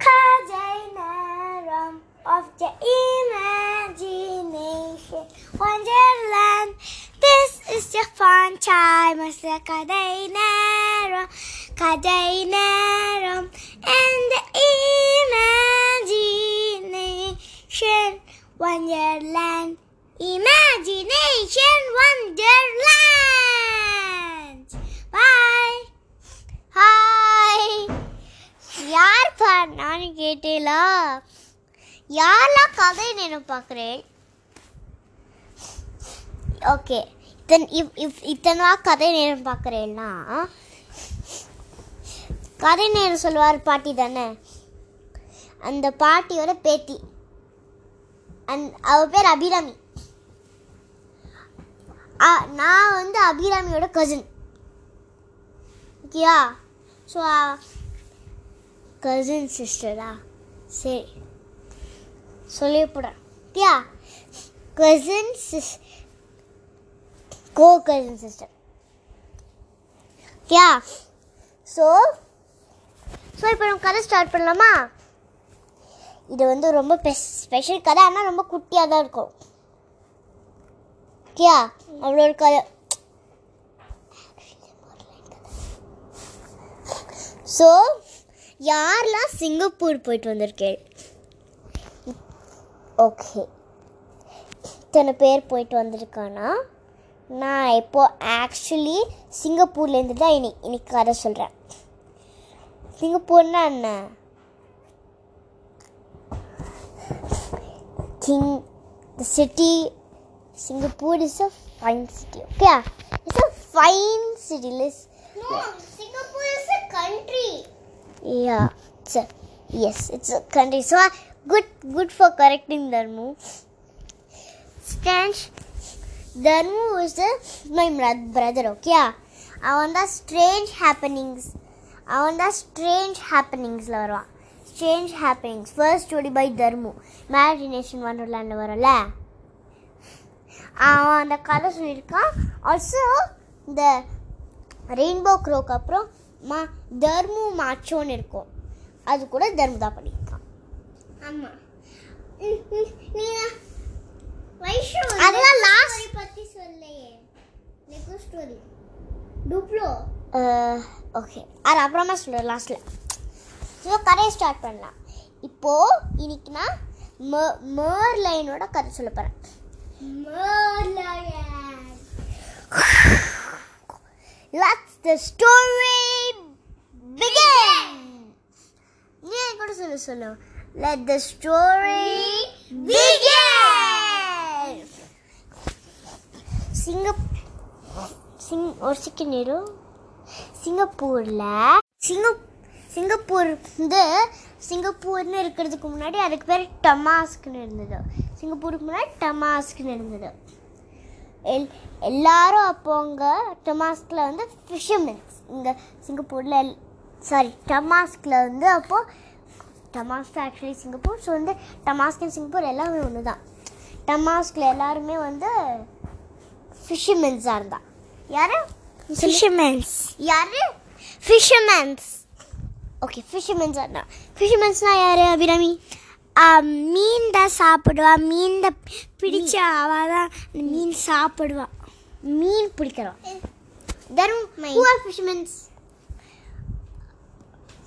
Kajainaram of the imagination. Wonderland This is the fun time of the Kajainaram. Kajainaram and the imagination. Wonderland Imagination Wonderland நான் பாடினான்னு கேட்டீங்களா யாரெல்லாம் கதை நான் பார்க்குறேன் okay இத்தன் இவ் இவ் இத்தனை கதை நேரம் பார்க்குறேன்னா கதை நேரம் சொல்லுவார் பாட்டி தானே? அந்த பாட்டியோட பேத்தி. அந் அவ பேர் அபிராமி. ஆ, நான் வந்து அபிராமியோட கசின் ஓகேயா? ஸோ கசின் சிஸ்டரா சரி. சொல்லிவிடுறேன் ஓகேயா கசின் சிஸ் கோ கசின் சிஸ்டர் ஓகேயா ஸோ ஸோ இப்போ நம்ம கதை ஸ்டார்ட் பண்ணலாமா? இது வந்து ரொம்ப ஸ்பெஷல் கதை ஆனால் ரொம்ப குட்டியாக தான் இருக்கும். ஓகேயா அவ்வளோ ஒரு கதை. ஸோ யாரெல்லாம் சிங்கப்பூர் போயிட்டு வந்திருக்கேன் ஓகே. இத்தனை பேர் போயிட்டு வந்திருக்கானா? நான் இப்போ ஆக்சுவலி சிங்கப்பூர்லேருந்து தான் இனி இன்னைக்கு கதை சொல்கிறேன் சிங்கப்பூர்னா என்ன? King the city Singapore is a fine city okay it's a fine city Liz Singapore is a country Yeah, it's a, yes, it's a country. So uh, good, good for correcting Dharmu. Stanch Dharmu is the, my brother. Okay, yeah. அவன் தான் strange happenings அவன் தான் strange ஹேப்பனிங்ஸில் வருவான் strange happenings first story by Dharmu imagination வண்டர்லேண்டில் வரும்ல அவன் அந்த கதை சொல்லியிருக்கான் ஆல்சோ இந்த ரெயின்போ க்ரோக்கு அப்புறம் மா தர்மு மாச்சோன்னு இருக்கும். அது கூட தர்மு தான் பண்ணியிருக்கான் ஆமா. ம், ம், நீங்க வைஷு அதெல்லாம் ஸ்டோரி பத்தி சொல்லையே. நெகோ ஸ்டோரி டுப்ளோ ஓகே அது அப்புறமா சொல்கிறேன் லாஸ்ட்டில் ஸோ கதையை ஸ்டார்ட் பண்ணலாம். இப்போது இன்னைக்கு நான் ம மேர்லைனோட கதை சொல்ல போகிறேன் Let's the story begin. நீ என் லெட் த ஸ்டோரி Let சிங்கப் சிங் ஒரு சிக்கன் இரு. சிங்கப்பூரில் சிங்க சிங்கப்பூர் வந்து சிங்கப்பூர்னு இருக்கிறதுக்கு முன்னாடி அதுக்கு பேர் டமாஸ்க்னு இருந்தது. சிங்கப்பூருக்கு முன்னாடி டமாஸ்க்னு இருந்தது. எல் எல்லாரும் அப்போ அங்கே டமாஸ்கில் வந்து ஃபிஷர்மென்ஸ் இங்கே சிங்கப்பூரில் சாரி டமாஸ்கில் வந்து அப்போது டமாஸ்க் ஆக்சுவலி சிங்கப்பூர் ஸோ வந்து டமாஸ்க் அண்ட் சிங்கப்பூர் எல்லாமே ஒன்று தான் டமாஸ்கில் எல்லாருமே வந்து ஃபிஷர்மென்ஸாக இருந்தா யார்? ஃபிஷர்மென்ஸ் யார்? ஃபிஷர்மென்ஸ் ஓகே ஃபிஷர்மென்ஸாக இருந்தா ஃபிஷர்மென்ஸ்னால் யார் அபிராமி? மீன் தான் சாப்பிடுவா. மீன் தான் பிடிச்ச அவ தான் மீன் சாப்பிடுவா. மீன் பிடிக்கிறவா தரும் ஃபிஷர்மென்ஸ்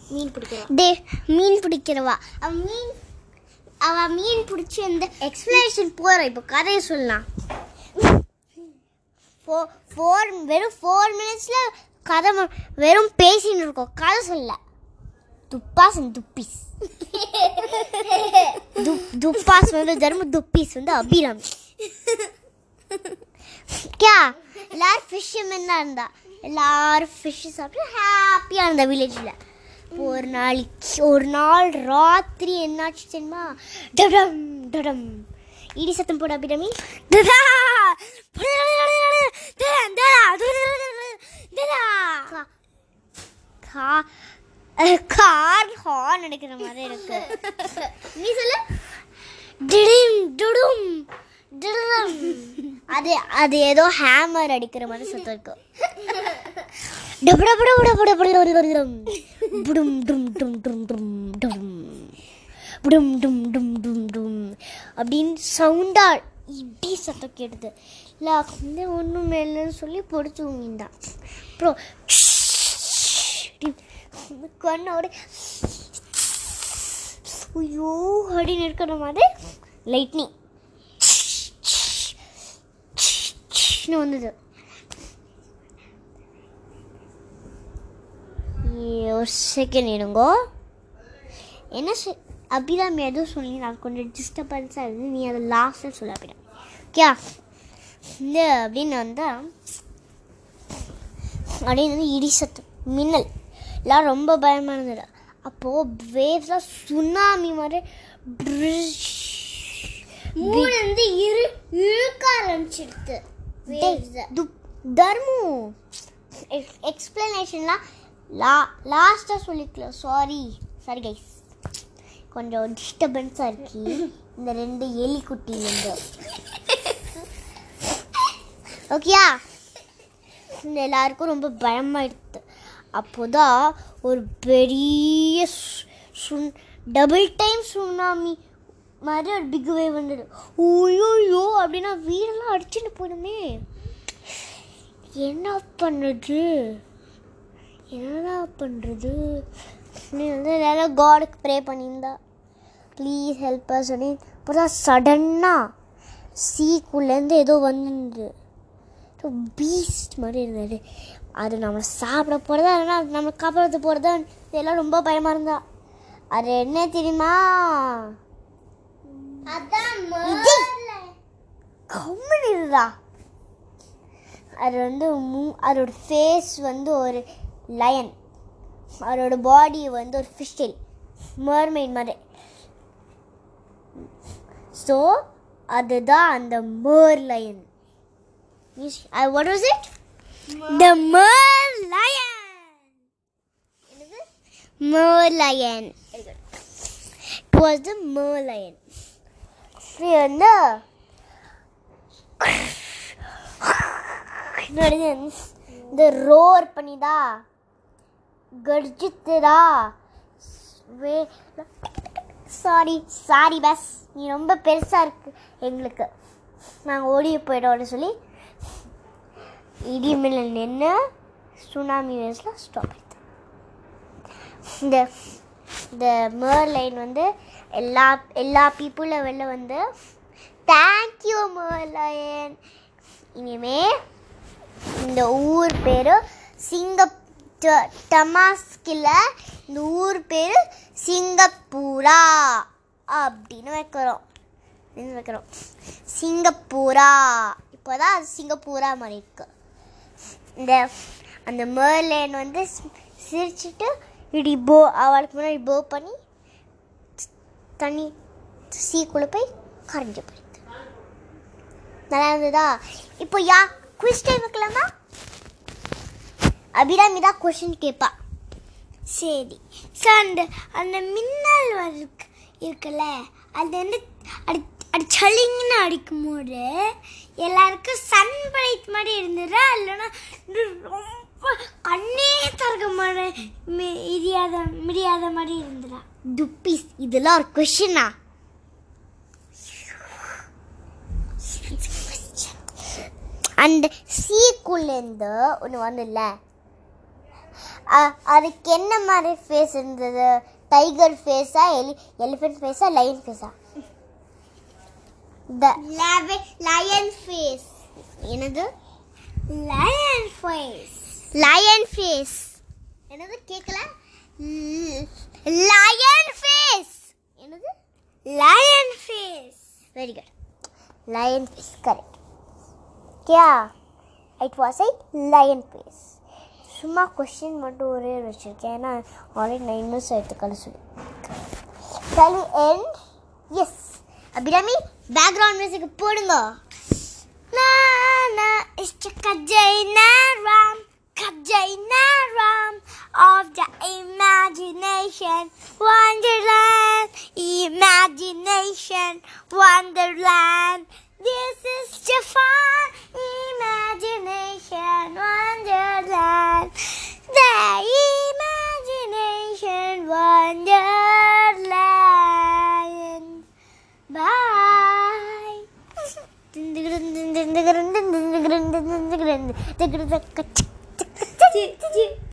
மீன் பிடிக்கிறவா? டே மீன் பிடிக்கிறவா? அவ மீன் அவ மீன் பிடிச்சி இந்த எக்ஸ்பிளேஷன் போகிற இப்போ கதையை சொல்லலாம். ஃபோர் ஃபோர் வெறும் ஃபோர் மினிட்ஸில் கதை வெறும் பேசின்னு இருக்கோம். கதை சொல்ல. துப்பாஸ். துப்பிஸ் துப்பாஸ் வந்து தர்ம துப்பிஸ் வந்து அபிராமி. கே எல்லாரும் ஃபிஷ்ஷுமென் தான் இருந்தா. எல்லாரும் ஃபிஷ்ஷு சாப்பிட்டு ஹாப்பியாக இருந்தா வில்லேஜில் ஒரு நாளைக்கு ஒரு நாள் ராத்திரி என்னாச்சு தெரியுமா டடம் டடம் இடி சத்தம் போட அபிராமி கார் ஹார்ன் அடிக்கிற மாதிரி இருக்கு நீ சொல்லு டிடிம் டுடும் டிடும் அது அது ஏதோ ஹேமர் அடிக்கிற மாதிரி சத்தம் இருக்கு அப்படின்னு சவுண்டா இப்படி சத்தம் கேட்டது இல்லை வந்து ஒன்றும் இல்லைன்னு சொல்லி பொடிச்சு உங்கிந்தான் அப்புறம் கண்ணோட ஐயோ அப்படின்னு இருக்கிற மாதிரி லைட்னிங் வந்தது ஒரு செகண்ட் இருங்கோ. என்ன அபிராமி எதுவும் சொல்லி நான் கொஞ்சம் டிஸ்டர்பன்ஸாக இருந்து நீ அதை லாஸ்ட்டில் சொல்ல அபிராமி. ஓகே இந்த அப்படின்னு வந்தால் அப்படின்னு வந்து இடிசத்து மின்னல். எல்லாம் ரொம்ப பயமாக இருந்தது. அப்போது வேவ்ஸ்லாம் சுனாமி மாதிரி மூணு வந்து இரு இழுக்க ஆரம்பிச்சிடுது தர்மு எக்ஸ்பிளனேஷன்லாம் லா லாஸ்ட்டாக சொல்லிக்கலாம் சாரி சாரி கைஸ் கொஞ்சம் டிஸ்டர்பன்ஸாக இருக்கு. இந்த ரெண்டு எலி குட்டிலேருந்து ஓகேயா இந்த எல்லாருக்கும் ரொம்ப பயமாயிடுது அப்போதான் ஒரு பெரிய சுன் டபுள் டைம் சுனாமி மாதிரி ஒரு பிக் வேவ் வந்தது. ஓயோயோ அப்படின்னா வீடெல்லாம் அடிச்சுட்டு போயிடுமே. என்ன பண்ணுது? என்னடா பண்ணுறது நீ வந்து எல்லாரும் காடுக்கு ப்ரே பண்ணியிருந்தா. ப்ளீஸ் ஹெல்ப் சொல்லி தான் சடன்னாக சீக்குள்ளேருந்து ஏதோ வந்துருந்தது. பீஸ்ட் மாதிரி இருந்தது. அது நம்மளை சாப்பிட போகிறதா இல்லைன்னா அது நம்மளை காப்பாற்ற போகிறதா இதெல்லாம் ரொம்ப பயமாக இருந்தா. அது என்ன தெரியுமா. கம்முன்னு இருடா. அது வந்து மூ அதோட ஃபேஸ் வந்து ஒரு லயன் அதோட பாடி வந்து ஒரு ஃபிஷ்டெல் மர்மெயின் மாதிரி. ஸோ அதுதான் அந்த Merlion what was it the Merlion என்னது? Merlion it was the Merlion என்னோட இந்த ரோர் பண்ணிதா கர்ஜித்துதா வே சாரி சாரி பஸ் நீ ரொம்ப பெருசாக இருக்கு எங்களுக்கு. நாங்கள் ஓடி போயிடோம்னு சொல்லி இடி நின்று சுனாமி வேவ்ஸில் ஸ்டாப் இந்த இந்த இந்த மேர்லைன் வந்து எல்லா எல்லா பீப்புளும் வெளில வந்து தேங்க்யூ மேர்லைன் இனிமே இந்த ஊர் பேர் சிங்கப்பூர் டமாஸ்கில் இந்த ஊர் பேர் சிங்கப்பூரா அப்படின்னு வைக்கிறோம். அப்படின்னு வைக்கிறோம். சிங்கப்பூரா. இப்போதான் அது சிங்கப்பூரா மாதிரி இருக்கு. இந்த அந்த மேர்லேன் வந்து சிரிச்சுட்டு இடி போ அவளுக்கு முன்னாடி போ பண்ணி தண்ணி சீக்குள்ள போய் கரைஞ்சு போயிருக்கு நல்லா இருந்ததா? இப்போ யா குவிஸ் டைம் வைக்கலாமா? அபிராமி தான் கொஷின் கேட்பா சரி. ஸோ அந்த அந்த மின்னல் இருக்கு இருக்குல்ல அது வந்து அடி அடி சளிங்கன்னு அடிக்கும்போது எல்லாருக்கும் சன் பிரைட் மாதிரி இருந்ததா? இல்லைன்னா ரொம்ப கண்ணே திறக்க மாதிரி இடியாத முடியாத மாதிரி இருந்ததா? துப்பிஸ் இதெல்லாம் ஒரு கொஷினா அந்த சீக்குள்ளேருந்து ஒன்று வந்துல்ல? அ- அதுக்கு என்ன மாதிரி ஃபேஸ் இருந்தது? டைகர் ஃபேஸா எலி எலிஃபென்ட் ஃபேஸா லைன் ஃபேஸா த லயன் ஃபேஸ் என்னது? லயன் ஃபேஸ் லயன் ஃபேஸ் என்னது? கேட்கல லயன் ஃபேஸ் என்னது? Lion face very good lion face correct Kia it was I lion face சும்மா கொஷின் மட்டும் ஒரே வச்சுருக்கேன் ஏன்னா ஆல்ரெடி நைன் மினிட்ஸ் ஆயிடுத்து கழிச்சு சரி and yes Abirami background music போடுங்க நானா இஷ்ட கஜை நேரம் கஜை நேரம் of the imagination wonderland imagination wonderland this is the fun imagination